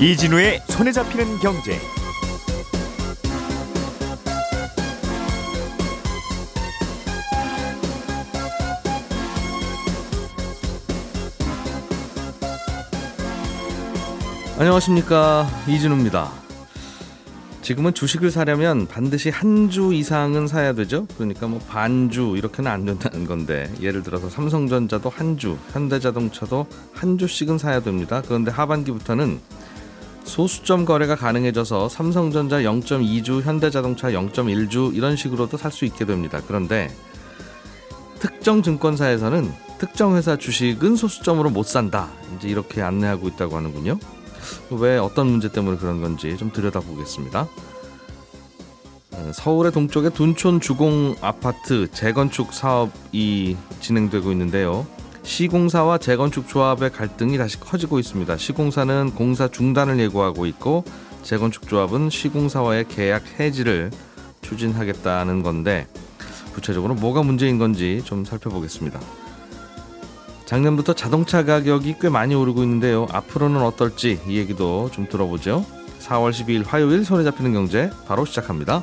이진우의 손에 잡히는 경제. 안녕하십니까 이진우입니다. 지금은 주식을 사려면 반드시 한 주 이상은 사야 되죠. 그러니까 뭐 반주 이렇게는 안 된다는 건데 예를 들어서 삼성전자도 한 주, 현대자동차도 한 주씩은 사야 됩니다. 그런데 하반기부터는 소수점 거래가 가능해져서 삼성전자 0.2주, 현대자동차 0.1주 이런 식으로도 살 수 있게 됩니다. 그런데 특정 증권사에서는 특정 회사 주식은 소수점으로 못 산다. 이제 이렇게 안내하고 있다고 하는군요. 왜 어떤 문제 때문에 그런 건지 좀 들여다보겠습니다. 어, 서울의 동쪽에 둔촌 주공 아파트 재건축 사업이 진행되고 있는데요. 시공사와 재건축 조합의 갈등이 다시 커지고 있습니다. 시공사는 공사 중단을 예고하고 있고 재건축 조합은 시공사와의 계약 해지를 추진하겠다는 건데 구체적으로 뭐가 문제인 건지 좀 살펴보겠습니다. 작년부터 자동차 가격이 꽤 많이 오르고 있는데요. 앞으로는 어떨지 이 얘기도 좀 들어보죠. 4월 12일 화요일 손에 잡히는 경제 바로 시작합니다.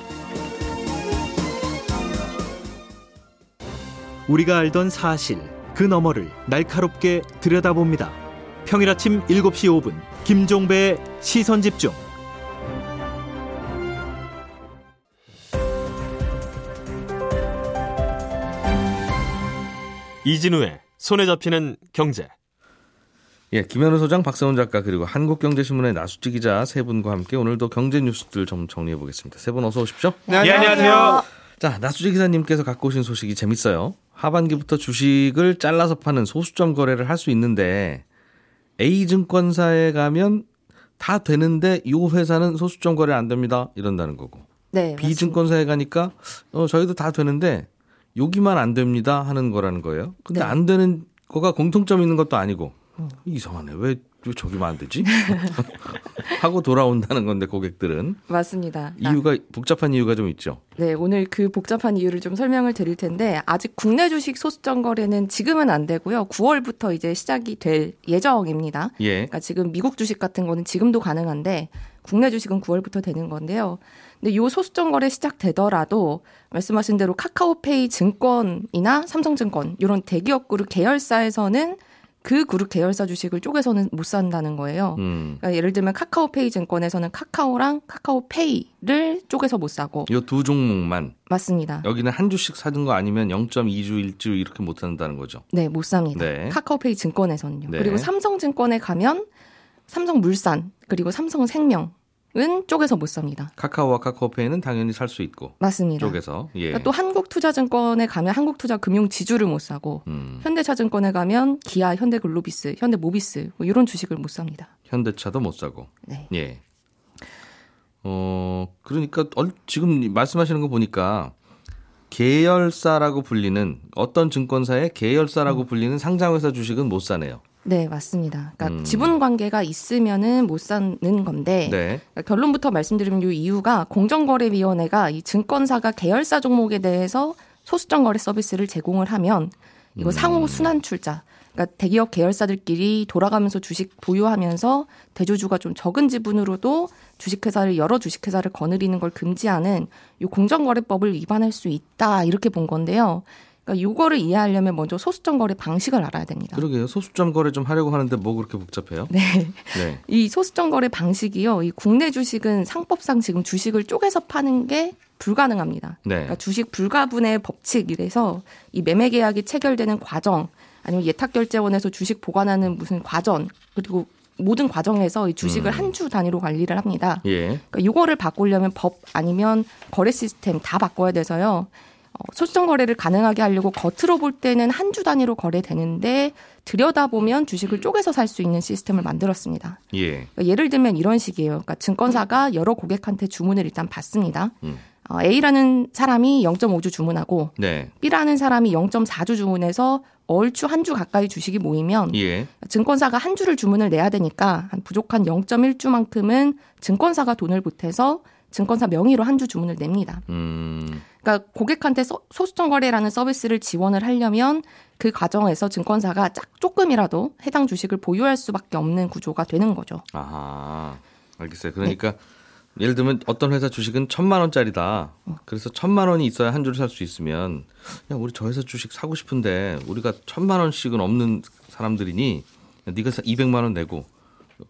우리가 알던 사실 그 너머를 날카롭게 들여다봅니다. 평일 아침 7시 5분 김종배의 시선 집중. 이진우의 손에 잡히는 경제. 예, 김현우 소장, 박세훈 작가 그리고 한국경제신문의 나수지 기자 세 분과 함께 오늘도 경제 뉴스들 좀 정리해 보겠습니다. 세 분 어서 오십시오. 네, 안녕하세요. 자, 나수지 기자님께서 갖고 오신 소식이 재밌어요. 하반기부터 주식을 잘라서 파는 소수점 거래를 할 수 있는데 A 증권사에 가면 다 되는데 이 회사는 소수점 거래 안 됩니다. 이런다는 거고. 네. B 증권사에 가니까 어 저희도 다 되는데 여기만 안 됩니다 하는 거라는 거예요. 근데 네. 안 되는 거가 공통점 있는 것도 아니고 이상하네. 왜, 왜 저기만 안 되지? 하고 돌아온다는 건데 고객들은 맞습니다. 이유가 복잡한 이유가 좀 있죠. 네, 오늘 그 복잡한 이유를 좀 설명을 드릴 텐데 아직 국내 주식 소수점 거래는 지금은 안 되고요. 9월부터 이제 시작이 될 예정입니다. 예. 그러니까 지금 미국 주식 같은 거는 지금도 가능한데 국내 주식은 9월부터 되는 건데요. 근데 요 소수점 거래 시작되더라도 말씀하신 대로 카카오페이 증권이나 삼성증권 이런 대기업 그룹 계열사에서는 그 그룹 계열사 주식을 쪼개서는 못 산다는 거예요. 음. 그러니까 예를 들면 카카오페이 증권에서는 카카오랑 카카오페이를 쪼개서 못 사고 요두 종목만 맞습니다. 여기는 한 주씩 사는 거 아니면 0.2주, 1주 이렇게 못 한다는 거죠. 네, 못 삽니다. 네. 카카오페이 증권에서는요. 네. 그리고 삼성증권에 가면 삼성물산 그리고 삼성생명 은 쪼개서 못 삽니다. 카카오와 카카오페이는 당연히 살 수 있고 맞습니다. 쪽에서 예. 그러니까 또 한국투자증권에 가면 한국투자금융지주를 못 사고 음. 현대차증권에 가면 기아, 현대글로비스, 현대모비스 뭐 이런 주식을 못 삽니다. 현대차도 못 사고. 네. 예. 어, 그러니까 얼- 지금 말씀하시는 거 보니까 계열사라고 불리는 어떤 증권사의 계열사라고 불리는 상장회사 주식은 못 사네요. 네, 맞습니다. 그러니까 음. 지분 관계가 있으면은 못 사는 건데 네. 그러니까 결론부터 말씀드리면 이 이유가 공정거래위원회가 이 증권사가 계열사 종목에 대해서 소수점 거래 서비스를 제공을 하면 이거 상호 순환 출자. 그러니까 대기업 계열사들끼리 돌아가면서 주식 보유하면서 대주주가 좀 적은 지분으로도 주식회사를 여러 주식회사를 거느리는 걸 금지하는 이 공정거래법을 위반할 수 있다 이렇게 본 건데요. 그러니까 요거를 이해하려면 먼저 소수점 거래 방식을 알아야 됩니다. 그러게요. 소수점 거래 좀 하려고 하는데 뭐 그렇게 복잡해요? 네. 네. 이 소수점 거래 방식이요. 이 국내 주식은 상법상 지금 주식을 쪼개서 파는 게 불가능합니다. 네. 그러니까 주식 불가분의 법칙이래서 이 매매 계약이 체결되는 과정 아니면 예탁 결제원에서 주식 보관하는 무슨 과정 그리고 모든 과정에서 이 주식을 음. 한주 단위로 관리를 합니다. 예. 그러니까 이거를 바꾸려면 법 아니면 거래 시스템 다 바꿔야 돼서요. 어, 소수점 거래를 가능하게 하려고 겉으로 볼 때는 한 주 단위로 거래되는데 들여다보면 주식을 쪼개서 살 수 있는 시스템을 만들었습니다. 예. 그러니까 예를 들면 이런 식이에요. 그러니까 증권사가 여러 고객한테 주문을 일단 받습니다. 음. 어, A라는 사람이 0.5주 주문하고 네. B라는 사람이 0.4주 주문해서 얼추 한 주 가까이 주식이 모이면 예. 증권사가 한 주를 주문을 내야 되니까 한 부족한 0.1주만큼은 증권사가 돈을 보태서 증권사 명의로 한 주 주문을 냅니다. 음. 그러니까 고객한테 소, 소수점 거래라는 서비스를 지원을 하려면 그 과정에서 증권사가 짝 조금이라도 해당 주식을 보유할 수밖에 없는 구조가 되는 거죠. 아하, 알겠어요. 그러니까 예를 들면 어떤 회사 주식은 천만 원짜리다. 그래서 천만 원이 있어야 한 주를 살 수 있으면 야 우리 저 회사 주식 사고 싶은데 우리가 천만 원씩은 없는 사람들이니 야, 네가 200만 원 내고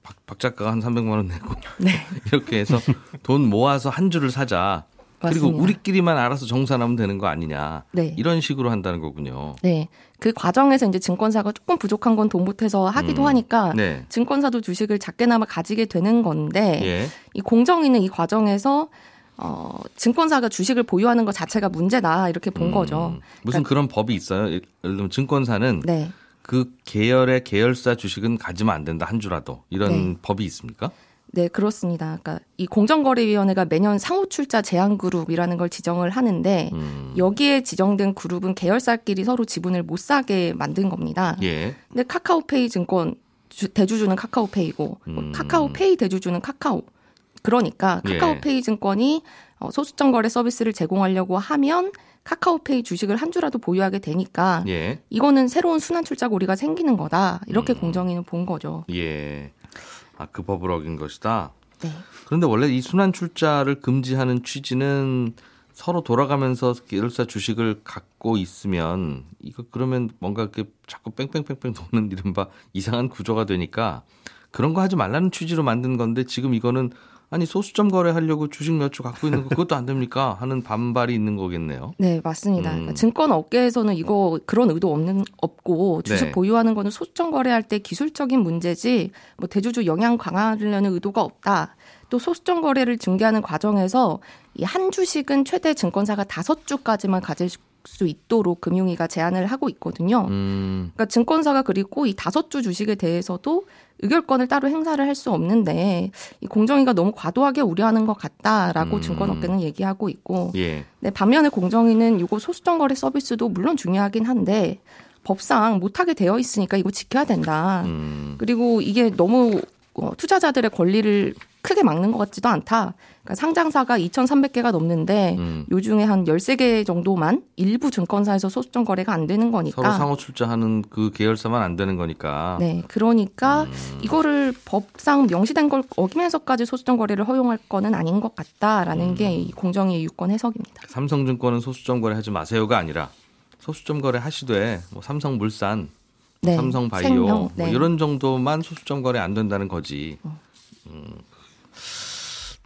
박, 박 작가가 한 300만 원 내고 네. 이렇게 해서 돈 모아서 한 주를 사자. 그리고 맞습니다. 우리끼리만 알아서 정산하면 되는 거 아니냐. 네. 이런 식으로 한다는 거군요. 네. 그 과정에서 이제 증권사가 조금 부족한 건 돈 못해서 하기도 음. 하니까 네. 증권사도 주식을 작게나마 가지게 되는 건데 예. 이 공정위는 이 과정에서 어, 증권사가 주식을 보유하는 것 자체가 문제다 이렇게 본 거죠. 음, 무슨 그런 법이 있어요? 예를 들면 증권사는 네. 그 계열의 계열사 주식은 가지면 안 된다 한 주라도 이런 네. 법이 있습니까? 네, 그렇습니다. 그러니까 이 공정거래위원회가 매년 상호 출자 제한 그룹이라는 걸 지정을 하는데 음. 여기에 지정된 그룹은 계열사끼리 서로 지분을 못 사게 만든 겁니다. 예. 근데 카카오페이 증권 주- 대주주는 카카오페이고 음. 카카오페이 대주주는 카카오. 그러니까 예. 카카오페이 증권이 어, 소수점 거래 서비스를 제공하려고 하면 카카오페이 주식을 한 주라도 보유하게 되니까 예. 이거는 새로운 순환 출자 고리가 생기는 거다. 이렇게 음. 공정위는 본 거죠. 예. 아, 그 법을 어긴 것이다. 네. 그런데 원래 이 순환 출자를 금지하는 취지는 서로 돌아가면서 계열사 주식을 갖고 있으면 이거 그러면 뭔가 이렇게 자꾸 뺑뺑뺑뺑 도는 이른바 이상한 구조가 되니까 그런 거 하지 말라는 취지로 만든 건데 지금 이거는 아니 소수점 거래하려고 주식 몇 주 갖고 있는 거 그것도 안 됩니까 하는 반발이 있는 거겠네요. 네, 맞습니다. 음. 그러니까 증권 업계에서는 이거 그런 의도 없는 없고 주식 네. 보유하는 거는 소수점 거래할 때 기술적인 문제지 뭐 대주주 영향 강화하려는 의도가 없다. 또 소수점 거래를 중개하는 과정에서 이 한 주식은 최대 증권사가 다섯 주까지만 가질 수 있도록 금융위가 제한을 하고 있거든요. 음. 그러니까 증권사가 그리고 이 다섯 주 주식에 대해서도 의결권을 따로 행사를 할 수 없는데 이 공정위가 너무 과도하게 우려하는 것 같다라고 음. 증권업계는 얘기하고 있고 예. 네, 반면에 공정위는 이거 소수점 거래 서비스도 물론 중요하긴 한데 법상 못하게 되어 있으니까 이거 지켜야 된다. 음. 그리고 이게 너무 어, 투자자들의 권리를 크게 막는 것 같지도 않다. 그러니까 상장사가 2,300개가 넘는데 음. 요 중에 한 13개 정도만 일부 증권사에서 소수점 거래가 안 되는 거니까. 서로 상호 출자하는 그 계열사만 안 되는 거니까. 네, 그러니까 음. 이거를 법상 명시된 걸 어기면서까지 소수점 거래를 허용할 거는 아닌 것 같다라는 음. 게이 공정위의 유권 해석입니다. 삼성증권은 소수점 거래 하지 마세요가 아니라 소수점 거래 하시되 뭐 삼성물산, 네, 삼성바이오 뭐 네. 이런 정도만 소수점 거래 안 된다는 거지. 어. 음,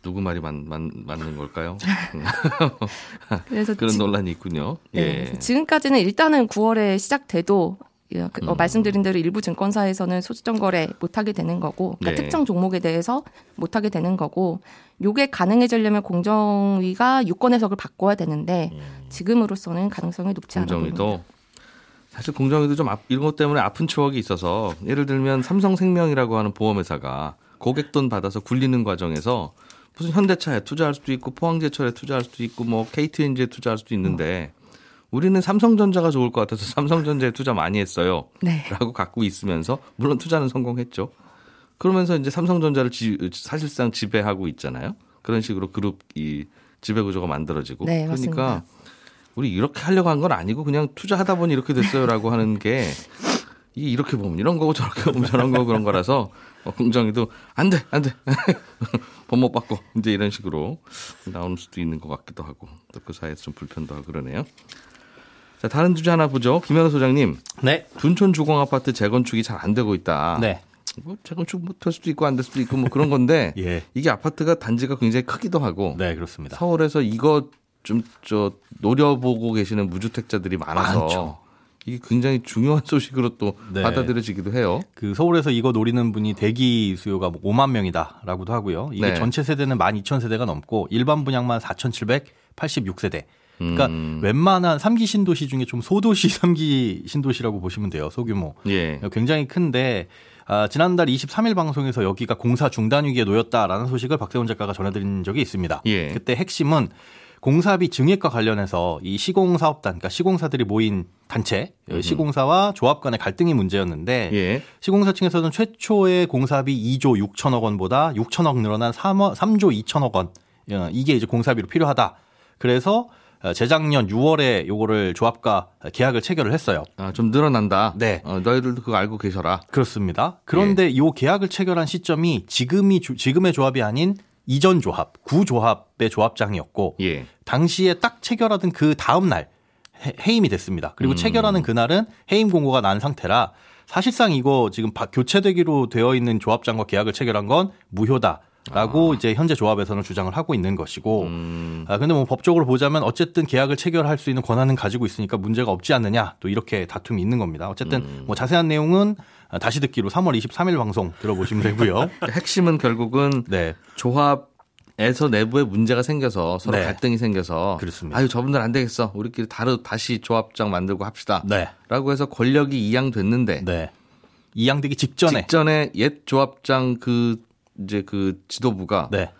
누구 말이 맞, 맞, 맞는 걸까요? 그래서 그런 지- 논란이 있군요. 네, 예. 지금까지는 일단은 9월에 시작돼도 예, 그, 어, 음. 말씀드린 대로 일부 증권사에서는 소수점 거래 못하게 되는 거고 그러니까 네. 특정 종목에 대해서 못하게 되는 거고 요게 가능해지려면 공정위가 유권 해석을 바꿔야 되는데 지금으로서는 가능성이 높지 않아 보입니다. 음. 공정위도 사실 공정위도 좀 아- 이런 것 때문에 아픈 추억이 있어서 예를 들면 삼성생명이라고 하는 보험회사가 고객 돈 받아서 굴리는 과정에서 무슨 현대차에 투자할 수도 있고 포항제철에 투자할 수도 있고 뭐 KTNG에 투자할 수도 있는데 우리는 삼성전자가 좋을 것 같아서 삼성전자에 투자 많이 했어요. 네. 라고 갖고 있으면서 물론 투자는 성공했죠. 그러면서 이제 삼성전자를 지- 사실상 지배하고 있잖아요. 그런 식으로 그룹 이 지배 구조가 만들어지고 네, 그러니까 맞습니다. 우리 이렇게 하려고 한 건 아니고 그냥 투자하다 보니 이렇게 됐어요라고 하는 게 이게 이렇게 보면 이런 거고 저렇게 보면 저런 거고 그런 거라서 어, 공정위도 안 돼, 안 돼. 법못 받고 이제 이런 식으로 나오는 수도 있는 것 같기도 하고 또 그 사이에서 좀 불편도 하고 그러네요. 자, 다른 주제 하나 보죠. 김현우 소장님, 네. 둔촌 주공 아파트 재건축이 잘 안 되고 있다. 네. 뭐 재건축 못할 수도 있고 안 될 수도 있고 뭐 그런 건데 예. 이게 아파트가 단지가 굉장히 크기도 하고 네, 그렇습니다. 서울에서 이거 좀 저 노려보고 계시는 무주택자들이 많아서 많죠. 이게 굉장히 중요한 소식으로 또 네. 받아들여지기도 해요. 그 서울에서 이거 노리는 분이 대기 수요가 뭐 5만 명이다라고도 하고요. 이게 네. 전체 세대는 12,000세대가 넘고 일반 분양만 4,786세대. 그러니까 음. 웬만한 3기 신도시 중에 좀 소도시 3기 신도시라고 보시면 돼요. 소규모. 예. 굉장히 큰데 아, 지난달 23일 방송에서 여기가 공사 중단 위기에 놓였다라는 소식을 박세훈 작가가 전해드린 적이 있습니다. 예. 그때 핵심은 공사비 증액과 관련해서 이 시공 사업단, 그러니까 시공사들이 모인 단체, 시공사와 조합 간의 갈등이 문제였는데 예. 시공사 측에서는 최초의 공사비 2조 6천억 원보다 6천억 늘어난 3, 3조 2천억 원 어, 이게 이제 공사비로 필요하다. 그래서 어, 재작년 6월에 요거를 조합과 계약을 체결을 했어요. 아, 좀 늘어난다. 네. 어, 너희들도 그거 알고 계셔라. 그렇습니다. 그런데 이 계약을 체결한 시점이 지금이 조- 지금의 조합이 아닌 이전 조합, 구 조합의 조합장이었고 예. 당시에 딱 체결하던 그 다음 날 해- 해임이 됐습니다. 그리고 체결하는 그날은 해임 공고가 난 상태라 사실상 이거 지금 바- 교체되기로 되어 있는 조합장과 계약을 체결한 건 무효다 라고 이제 현재 조합에서는 주장을 하고 있는 것이고 음. 아 근데 뭐 법적으로 보자면 어쨌든 계약을 체결할 수 있는 권한은 가지고 있으니까 문제가 없지 않느냐 또 이렇게 다툼이 있는 겁니다. 어쨌든 뭐 자세한 내용은 아, 다시 듣기로 3월 23일 방송 들어보시면 되고요. 핵심은 결국은 네. 조합 에서 내부에 문제가 생겨서 서로 네. 갈등이 생겨서 그렇습니다. 아유 저분들 안 되겠어 우리끼리 다르 다시 조합장 만들고 합시다. 네. 라고 해서 권력이 이양됐는데 네. 이양되기 직전에 직전에 옛 조합장 그 이제 그 지도부가 네.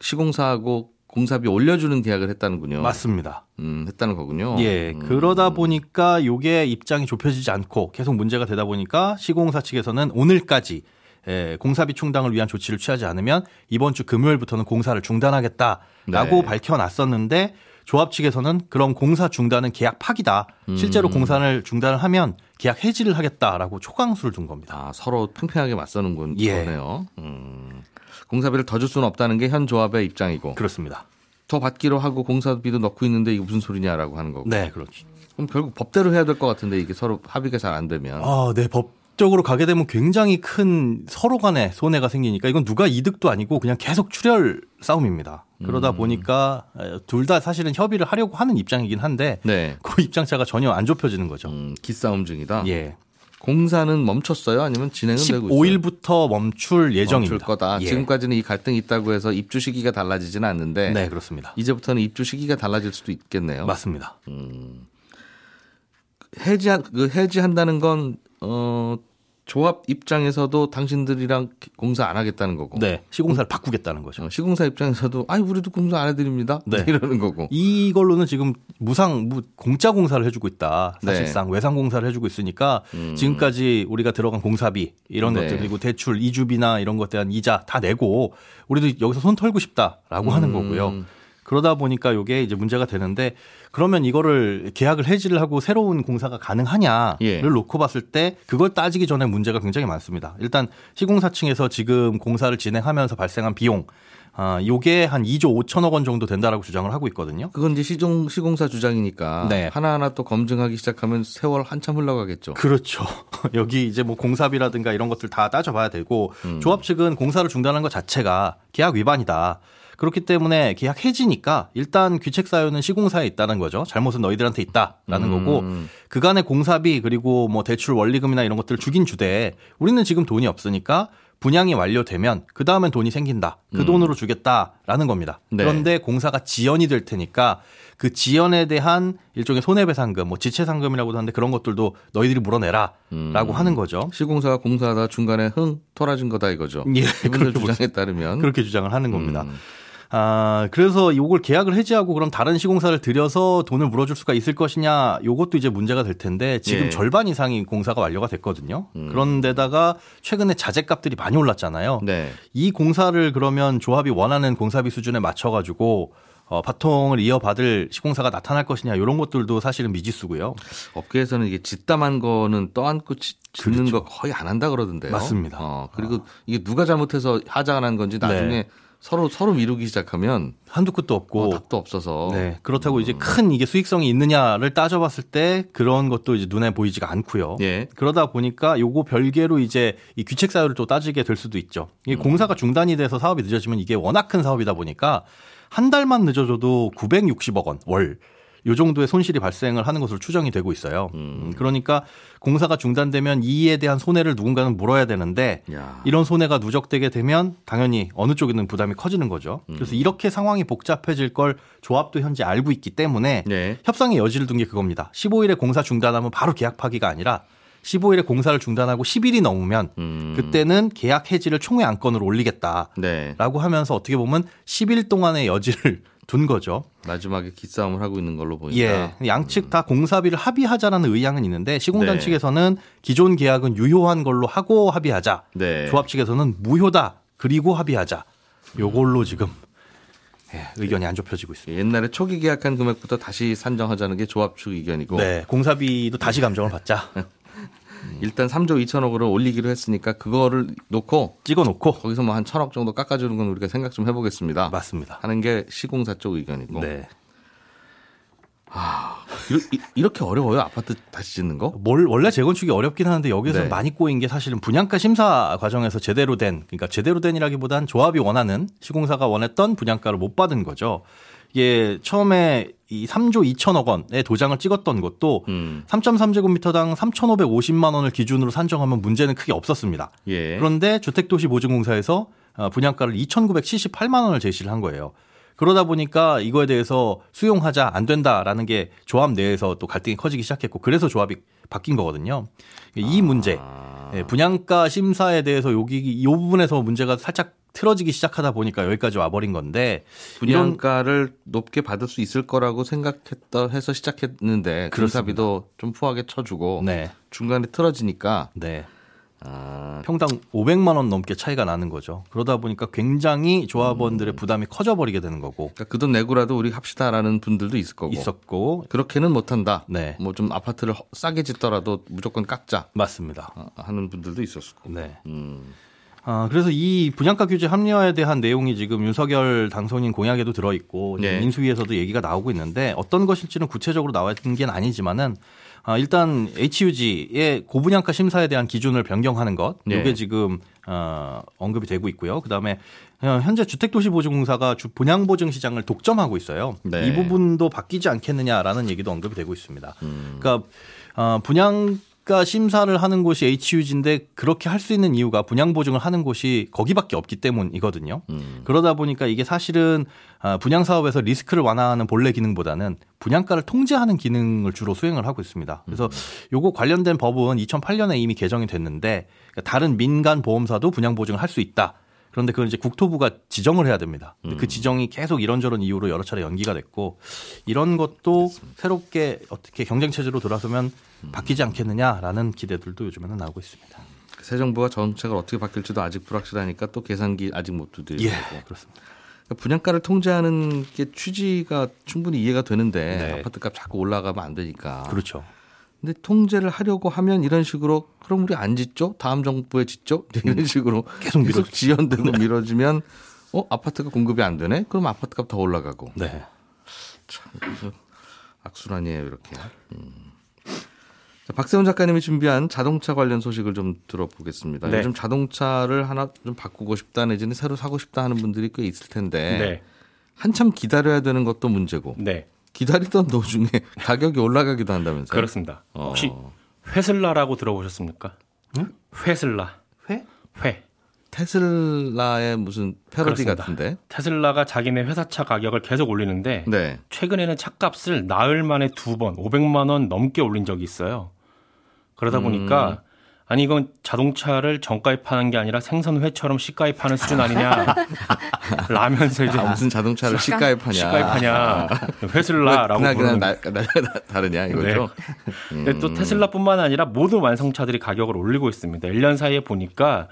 시공사하고 공사비 올려주는 계약을 했다는군요. 맞습니다. 음, 했다는 거군요. 예, 음. 그러다 보니까 요게 입장이 좁혀지지 않고 계속 문제가 되다 보니까 시공사 측에서는 오늘까지 예, 공사비 충당을 위한 조치를 취하지 않으면 이번 주 금요일부터는 공사를 중단하겠다라고 네. 밝혀놨었는데 조합 측에서는 그럼 공사 중단은 계약 파기다. 음. 실제로 공사를 중단을 하면 계약 해지를 하겠다라고 초강수를 둔 겁니다. 아, 서로 팽팽하게 맞서는 건 예. 거네요. 음. 공사비를 더 줄 수는 없다는 게 현 조합의 입장이고 그렇습니다. 더 받기로 하고 공사비도 넣고 있는데 이게 무슨 소리냐라고 하는 거고. 네, 그렇죠. 그럼 결국 법대로 해야 될 것 같은데 이게 서로 합의가 잘 안 되면. 아, 네, 법 적으로 가게 되면 굉장히 큰 서로 간에 손해가 생기니까 이건 누가 이득도 아니고 그냥 계속 출혈 싸움입니다. 그러다 음. 보니까 둘 다 사실은 협의를 하려고 하는 입장이긴 한데 네. 그 입장차가 전혀 안 좁혀지는 거죠. 음, 기싸움 중이다. 예. 공사는 멈췄어요? 아니면 진행은 되고 있어요? 15일부터 멈출 예정입니다. 멈출 거다. 예. 지금까지는 이 갈등이 있다고 해서 입주 시기가 달라지지는 않는데 네, 그렇습니다. 이제부터는 입주 시기가 달라질 수도 있겠네요. 맞습니다. 해지 그 해지한다는 건 어, 조합 입장에서도 당신들이랑 공사 안 하겠다는 거고. 네, 시공사를 바꾸겠다는 거죠. 어, 시공사 입장에서도 아이 우리도 공사 안 해드립니다. 네. 이러는 거고. 이걸로는 지금 무상 무, 공짜 공사를 해주고 있다. 네. 사실상 외상 공사를 해주고 있으니까 지금까지 우리가 들어간 공사비 이런 네. 것들 그리고 대출 이주비나 이런 것에 대한 이자 다 내고 우리도 여기서 손 털고 싶다라고 하는 음. 거고요. 그러다 보니까 이게 이제 문제가 되는데 그러면 이거를 계약을 해지를 하고 새로운 공사가 가능하냐를 예. 놓고 봤을 때 그걸 따지기 전에 문제가 굉장히 많습니다. 일단 시공사 층에서 지금 공사를 진행하면서 발생한 비용 아, 요게 한 2조 5천억 원 정도 된다라고 주장을 하고 있거든요. 그건 이제 시종 시공사 주장이니까 네. 하나하나 또 검증하기 시작하면 세월 한참 흘러가겠죠. 그렇죠. 여기 이제 뭐 공사비라든가 이런 것들 다 따져봐야 되고 음. 조합 측은 공사를 중단한 것 자체가 계약 위반이다. 그렇기 때문에 계약 해지니까 일단 귀책 사유는 시공사에 있다는 거죠. 잘못은 너희들한테 있다라는 음. 거고 그간의 공사비 그리고 뭐 대출 원리금이나 이런 것들을 주긴 주되 우리는 지금 돈이 없으니까 분양이 완료되면 그 다음엔 돈이 생긴다. 그 돈으로 주겠다라는 겁니다. 음. 네. 그런데 공사가 지연이 될 테니까 그 지연에 대한 일종의 손해배상금, 뭐 지체상금이라고도 하는데 그런 것들도 너희들이 물어내라라고 음. 하는 거죠. 시공사가 공사하다 중간에 흥 토라진 거다 이거죠. 예, 이분들 그렇게 주장에 따르면 그렇게 주장을 하는 겁니다. 음. 아, 그래서 요걸 계약을 해지하고 그럼 다른 시공사를 들여서 돈을 물어줄 수가 있을 것이냐, 요것도 이제 문제가 될 텐데 지금 예. 절반 이상이 공사가 완료가 됐거든요. 그런데다가 최근에 자재값들이 많이 올랐잖아요. 네. 이 공사를 그러면 조합이 원하는 공사비 수준에 맞춰가지고 어, 바통을 이어받을 시공사가 나타날 것이냐 이런 것들도 사실은 미지수고요. 업계에서는 이게 짓담한 거는 떠안고 지- 짓는 거 거의 안 한다 그러던데요. 그렇죠. 맞습니다. 어, 그리고 이게 누가 잘못해서 하자가 난 건지 나중에 네. 서로 서로 미루기 시작하면 한두 끝도 없고 어, 답도 없어서 네, 그렇다고 이제 큰 이게 수익성이 있느냐를 따져봤을 때 그런 것도 이제 눈에 보이지가 않고요. 예. 그러다 보니까 요거 별개로 이제 이 귀책 사유를 또 따지게 될 수도 있죠. 음. 이 공사가 중단이 돼서 사업이 늦어지면 이게 워낙 큰 사업이다 보니까 한 달만 늦어져도 960억 원 월. 요 정도의 손실이 발생을 하는 것으로 추정이 되고 있어요. 음, 그러니까 공사가 중단되면 이에 대한 손해를 누군가는 물어야 되는데 야. 이런 손해가 누적되게 되면 당연히 어느 쪽에는 부담이 커지는 거죠. 그래서 이렇게 상황이 복잡해질 걸 조합도 현재 알고 있기 때문에 네. 협상의 여지를 둔 게 그겁니다. 15일에 공사 중단하면 바로 계약 파기가 아니라 15일에 공사를 중단하고 10일이 넘으면 음. 그때는 계약 해지를 총회 안건으로 올리겠다라고 네. 하면서 어떻게 보면 10일 동안의 여지를 둔 거죠. 마지막에 기싸움을 하고 있는 걸로 보니까 예. 양측 다 공사비를 합의하자라는 의향은 있는데 시공단 네. 측에서는 기존 계약은 유효한 걸로 하고 합의하자. 네. 조합 측에서는 무효다. 그리고 합의하자. 요걸로 지금 예, 의견이 안 좁혀지고 있습니다. 옛날에 초기 계약한 금액부터 다시 산정하자는 게 조합 측 의견이고 네, 공사비도 다시 감정을 받자. 일단 3조 2천억으로 올리기로 했으니까 그거를 놓고 찍어 놓고 거기서 뭐 한 천억 정도 깎아주는 건 우리가 생각 좀 해보겠습니다. 맞습니다. 하는 게 시공사 쪽 의견이고 네. 이렇게, 이렇게 어려워요 아파트 다시 짓는 거? 뭘 원래 재건축이 어렵긴 하는데 여기서 네. 많이 꼬인 게 사실은 분양가 심사 과정에서 제대로 된 그러니까 제대로 된이라기보단 조합이 원하는 시공사가 원했던 분양가를 못 받은 거죠. 이게 처음에 이 3조 2천억 원의 도장을 찍었던 것도 음. 3.3제곱미터당 3,550만 원을 기준으로 산정하면 문제는 크게 없었습니다. 예. 그런데 주택도시보증공사에서 어, 분양가를 2,978만 원을 제시를 한 거예요. 그러다 보니까 이거에 대해서 수용하자 안 된다라는 게 조합 내에서 또 갈등이 커지기 시작했고 그래서 조합이 바뀐 거거든요. 이 문제 예, 분양가 심사에 대해서 여기 이 부분에서 문제가 살짝 틀어지기 시작하다 보니까 여기까지 와버린 건데 분양가를 높게 받을 수 있을 거라고 생각했다 해서 시작했는데 공사비도 좀 푸하게 쳐주고 네, 중간에 틀어지니까 네. 아, 평당 500만 원 넘게 차이가 나는 거죠. 그러다 보니까 굉장히 조합원들의 부담이 커져버리게 되는 거고 그러니까 그 돈 내고라도 우리 합시다라는 분들도 있을 거고 있었고 그렇게는 못한다. 네. 뭐 좀 아파트를 허- 싸게 짓더라도 무조건 깎자 맞습니다. 어, 하는 분들도 있었을 거고. 네. 음. 아, 그래서 이 분양가 규제 합리화에 대한 내용이 지금 윤석열 당선인 공약에도 들어 있고 지금 네. 인수위에서도 얘기가 나오고 있는데 어떤 것일지는 구체적으로 나와 있는 게 아니지만은 아, 일단 HUG의 고분양가 심사에 대한 기준을 변경하는 것 네. 이게 지금 어, 언급이 되고 있고요. 그다음에 어, 현재 주택도시보증공사가 주 분양 보증 시장을 독점하고 있어요. 네. 이 부분도 바뀌지 않겠느냐라는 얘기도 언급이 되고 있습니다. 음. 그러니까 어, 분양 가 심사를 하는 곳이 HUG인데 그렇게 할 수 있는 이유가 분양 보증을 하는 곳이 거기밖에 없기 때문이거든요. 음. 그러다 보니까 이게 사실은 아, 분양 사업에서 리스크를 완화하는 본래 기능보다는 분양가를 통제하는 기능을 주로 수행을 하고 있습니다. 그래서 요거 관련된 법은 2008년에 이미 개정이 됐는데 그러니까 다른 민간 보험사도 분양 보증을 할 수 있다. 그런데 그걸 이제 국토부가 지정을 해야 됩니다. 근데 그 지정이 계속 이런저런 이유로 여러 차례 연기가 됐고 이런 것도 새롭게 어떻게 경쟁 체제로 돌아서면 바뀌지 않겠느냐라는 기대들도 요즘에는 나오고 있습니다. 새 정부가 정책을 어떻게 바뀔지도 아직 불확실하니까 또 계산기 아직 못 두드리고 예, 그렇습니다. 그러니까 분양가를 통제하는 게 취지가 충분히 이해가 되는데 네. 아파트값 자꾸 올라가면 안 되니까. 그렇죠. 근데 통제를 하려고 하면 이런 식으로 그럼 우리 안 짓죠? 다음 정부에 짓죠? 이런 식으로 계속 밀어주죠. 지연되고 미뤄지면 어 아파트가 공급이 안 되네? 그럼 아파트값 더 올라가고 네. 참 그래서 악순환이에요 이렇게. 음. 자, 박세훈 작가님이 준비한 자동차 관련 소식을 좀 들어보겠습니다. 네. 요즘 자동차를 하나 좀 바꾸고 싶다 내지는 새로 사고 싶다 하는 분들이 꽤 있을 텐데 네. 한참 기다려야 되는 것도 문제고 네. 기다리던 도중에 가격이 올라가기도 한다면서요? 그렇습니다. 혹시 어. 회슬라라고 들어보셨습니까? 회슬라. 회? 회. 테슬라의 무슨 패러디 그렇습니다. 같은데. 테슬라가 자기네 회사차 가격을 계속 올리는데 네. 최근에는 차값을 나흘 만에 두 번 500만 원 넘게 올린 적이 있어요. 그러다 음. 보니까 아니 이건 자동차를 정가에 파는 게 아니라 생선회처럼 시가에 파는 수준 아니냐 라면서 이제 아, 무슨 자동차를 시가에 파냐. 시가에 파냐 회슬 라라고 그날 그날 부르는 나, 나, 나, 다르냐 이거죠. 근데 음. 또 테슬라뿐만 아니라 모든 완성차들이 가격을 올리고 있습니다. 1년 사이에 보니까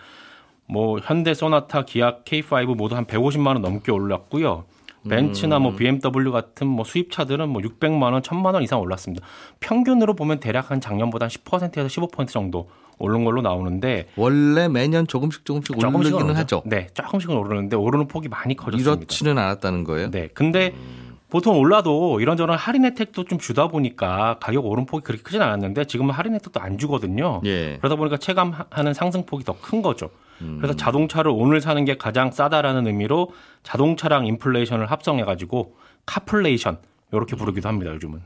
뭐 현대 소나타, 기아 K5 모두 한 150만 원 넘게 올랐고요. 벤츠나 음. 뭐 BMW 같은 뭐 수입차들은 뭐 600만 원, 1000만 원 이상 올랐습니다. 평균으로 보면 대략 한 작년보다 10%에서 15% 정도 오른 걸로 나오는데 원래 매년 조금씩 조금씩 조금씩은 오르기는. 하죠. 네, 조금씩은 오르는데 오르는 폭이 많이 커졌습니다. 이렇지는 않았다는 거예요. 네. 근데 보통 올라도 이런저런 할인 혜택도 좀 주다 보니까 가격 오름폭이 그렇게 크진 않았는데 지금은 할인 혜택도 안 주거든요. 예. 그러다 보니까 체감하는 상승폭이 더 큰 거죠. 음. 그래서 자동차를 오늘 사는 게 가장 싸다라는 의미로 자동차랑 인플레이션을 합성해가지고 카플레이션 이렇게 부르기도 합니다. 요즘은.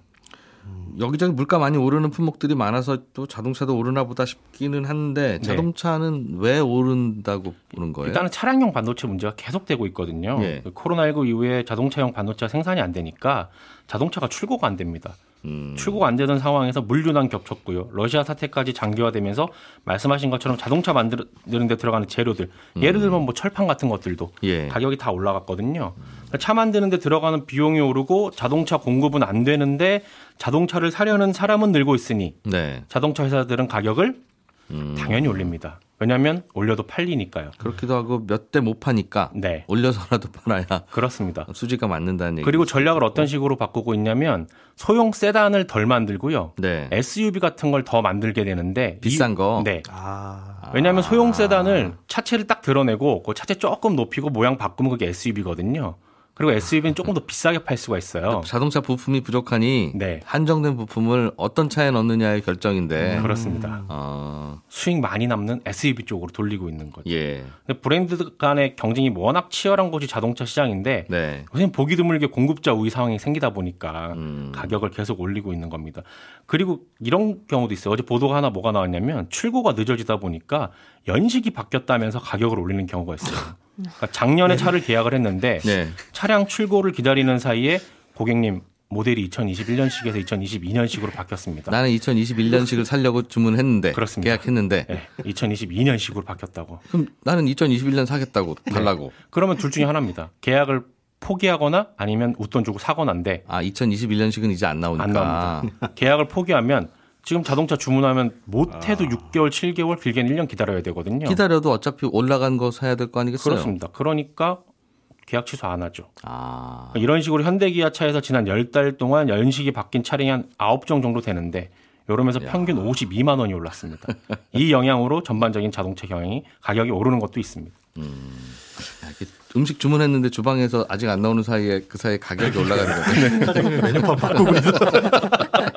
여기저기 물가 많이 오르는 품목들이 많아서 또 자동차도 오르나 보다 싶기는 한데 네. 자동차는 왜 오른다고 보는 거예요? 일단은 차량용 반도체 문제가 계속되고 있거든요. 예. 코로나19 이후에 자동차용 반도체가 생산이 안 되니까 자동차가 출고가 안 됩니다. 음. 출고가 안 되던 상황에서 물류난 겹쳤고요. 러시아 사태까지 장기화되면서 말씀하신 것처럼 자동차 만드는 데 들어가는 재료들, 예를 들면 뭐 철판 같은 것들도 예. 가격이 다 올라갔거든요. 그러니까 차 만드는 데 들어가는 비용이 오르고 자동차 공급은 안 되는데 자동차를 사려는 사람은 늘고 있으니 네. 자동차 회사들은 가격을 음. 당연히 올립니다. 왜냐하면 올려도 팔리니까요. 그렇기도 하고 몇 대 못 파니까 네, 올려서라도 팔아야 그렇습니다. 수지가 맞는다는 얘기. 그리고 전략을 어떤 식으로 바꾸고 있냐면 소형 세단을 덜 만들고요. 네. SUV 같은 걸 더 만들게 되는데 비싼 이- 거? 네. 아. 왜냐하면 소형 세단을 차체를 딱 드러내고 그 차체 조금 높이고 모양 바꾸면 그게 SUV거든요. 그리고 SUV는 조금 더 비싸게 팔 수가 있어요. 자동차 부품이 부족하니 네. 한정된 부품을 어떤 차에 넣느냐의 결정인데. 그렇습니다. 어, 수익 많이 남는 SUV 쪽으로 돌리고 있는 거죠. 예. 근데 브랜드 간의 경쟁이 워낙 치열한 곳이 자동차 시장인데 네. 요새 보기 드물게 공급자 우위 상황이 생기다 보니까 음. 가격을 계속 올리고 있는 겁니다. 그리고 이런 경우도 있어요. 어제 보도가 하나 뭐가 나왔냐면 출고가 늦어지다 보니까 연식이 바뀌었다면서 가격을 올리는 경우가 있어요. 그러니까 작년에 차를 계약을 했는데 네. 차량 출고를 기다리는 사이에 고객님 모델이 2021년식에서 2022년식으로 바뀌었습니다. 나는 2021년식을 살려고 주문했는데 그렇습니다. 계약했는데 네, 2022년식으로 바뀌었다고. 그럼 나는 2021년 사겠다고 네. 달라고. 그러면 둘 중에 하나입니다. 계약을 포기하거나 아니면 웃돈 주고 사거나인데 아, 2021년식은 이제 안 나오니까. 안 나옵니다. 계약을 포기하면 지금 자동차 주문하면 못해도 6개월, 7개월, 길게는 1년 기다려야 되거든요. 기다려도 어차피 올라간 거 사야 될 거 아니겠어요? 그렇습니다. 그러니까 계약 취소 안 하죠. 아. 이런 식으로 현대기아차에서 지난 10달 동안 연식이 바뀐 차량이 한 9종 정도 되는데 이러면서 평균 52만 원이 올랐습니다. 이 영향으로 전반적인 자동차 경영이 가격이 오르는 것도 있습니다. 야, 이게 음식 주문했는데 주방에서 아직 안 나오는 사이에 그 사이에 가격이 올라가는 거죠. 사장님이 메뉴판 바꾸고 있어.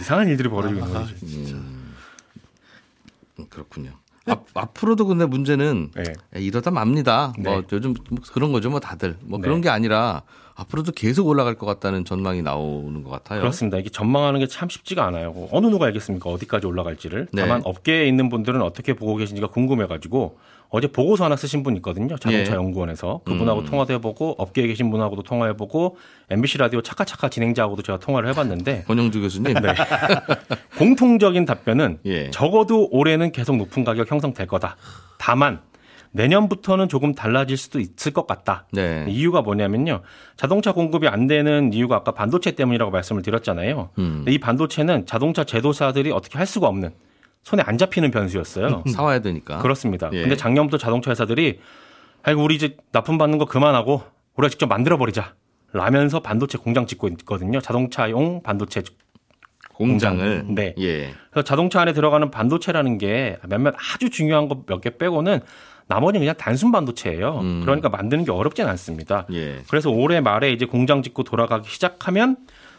이상한 일들이 벌어지고 있는 거죠. 음, 그렇군요. 앞, 앞으로도 근데 문제는 네. 야, 이러다 맙니다. 뭐 네. 요즘 뭐 그런 거죠, 뭐 다들 뭐 네. 그런 게 아니라 앞으로도 계속 올라갈 것 같다는 전망이 나오는 것 같아요. 그렇습니다. 이게 전망하는 게 참 쉽지가 않아요. 뭐 어느 누가 알겠습니까? 어디까지 올라갈지를. 네. 다만 업계에 있는 분들은 어떻게 보고 계신지가 궁금해가지고 어제 보고서 하나 쓰신 분 있거든요. 자동차 예. 연구원에서 그분하고 음. 통화도 해보고 업계에 계신 분하고도 통화해보고 MBC 라디오 차카차카 진행자하고도 제가 통화를 해봤는데 권영주 교수님. 네. 공통적인 답변은 예. 적어도 올해는 계속 높은 가격 형성될 거다. 다만 내년부터는 조금 달라질 수도 있을 것 같다. 네. 이유가 뭐냐면요. 자동차 공급이 안 되는 이유가 아까 반도체 때문이라고 말씀을 드렸잖아요. 음. 이 반도체는 자동차 제도사들이 어떻게 할 수가 없는 손에 안 잡히는 변수였어요. 사와야 되니까. 그렇습니다. 예. 근데 작년부터 자동차 회사들이 아이고 우리 이제 납품 받는 거 그만하고 우리가 직접 만들어 버리자. 라면서 반도체 공장 짓고 있거든요. 자동차용 반도체 공장을. 네. 예. 그래서 자동차 안에 들어가는 반도체라는 게 몇몇 아주 중요한 거 몇 개 빼고는 나머지는 그냥 단순 반도체예요. 음. 그러니까 만드는 게 어렵진 않습니다. 예. 그래서 올해 말에 이제 공장 짓고 돌아가기 시작하면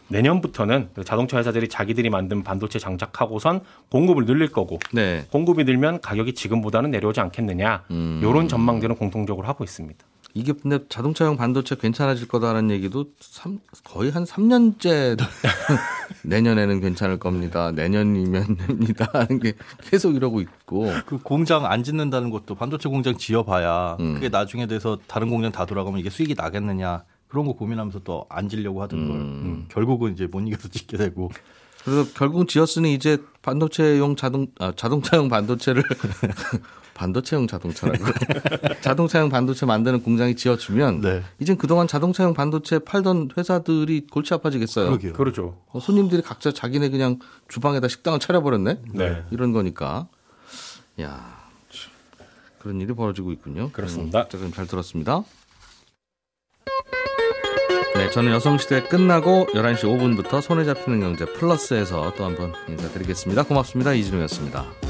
내년부터는 자동차 회사들이 자기들이 만든 반도체 장착하고선 공급을 늘릴 거고 네. 공급이 늘면 가격이 지금보다는 내려오지 않겠느냐 음. 이런 전망들은 공통적으로 하고 있습니다. 이게 근데 자동차용 반도체 괜찮아질 거다라는 얘기도 삼- 거의 한 3년째 내년에는 괜찮을 겁니다. 내년이면 됩니다. 하는 게 계속 이러고 있고. 그 공장 안 짓는다는 것도 반도체 공장 지어봐야 음. 그게 나중에 돼서 다른 공장 다 돌아가면 이게 수익이 나겠느냐 그런 거 고민하면서 또 안 지려고 하던 걸 음. 결국은 이제 못 이겨서 짓게 되고 그래서 결국 지었으니 이제 반도체용 자동 아, 자동차용 반도체를 반도체용 자동차라고 자동차용 반도체 만드는 공장이 지어주면 네. 이젠 그동안 자동차용 반도체 팔던 회사들이 골치 아파지겠어요. 그러게요. 그렇죠. 어, 손님들이 각자 자기네 그냥 주방에다 식당을 차려버렸네. 네. 이런 거니까. 야 그런 일이 벌어지고 있군요. 그렇습니다. 음, 자, 그럼 잘 들었습니다. 네, 저는 여성시대 끝나고 11시 5분부터 손에 잡히는 경제 플러스에서 또 한번 인사드리겠습니다. 고맙습니다. 이진우였습니다.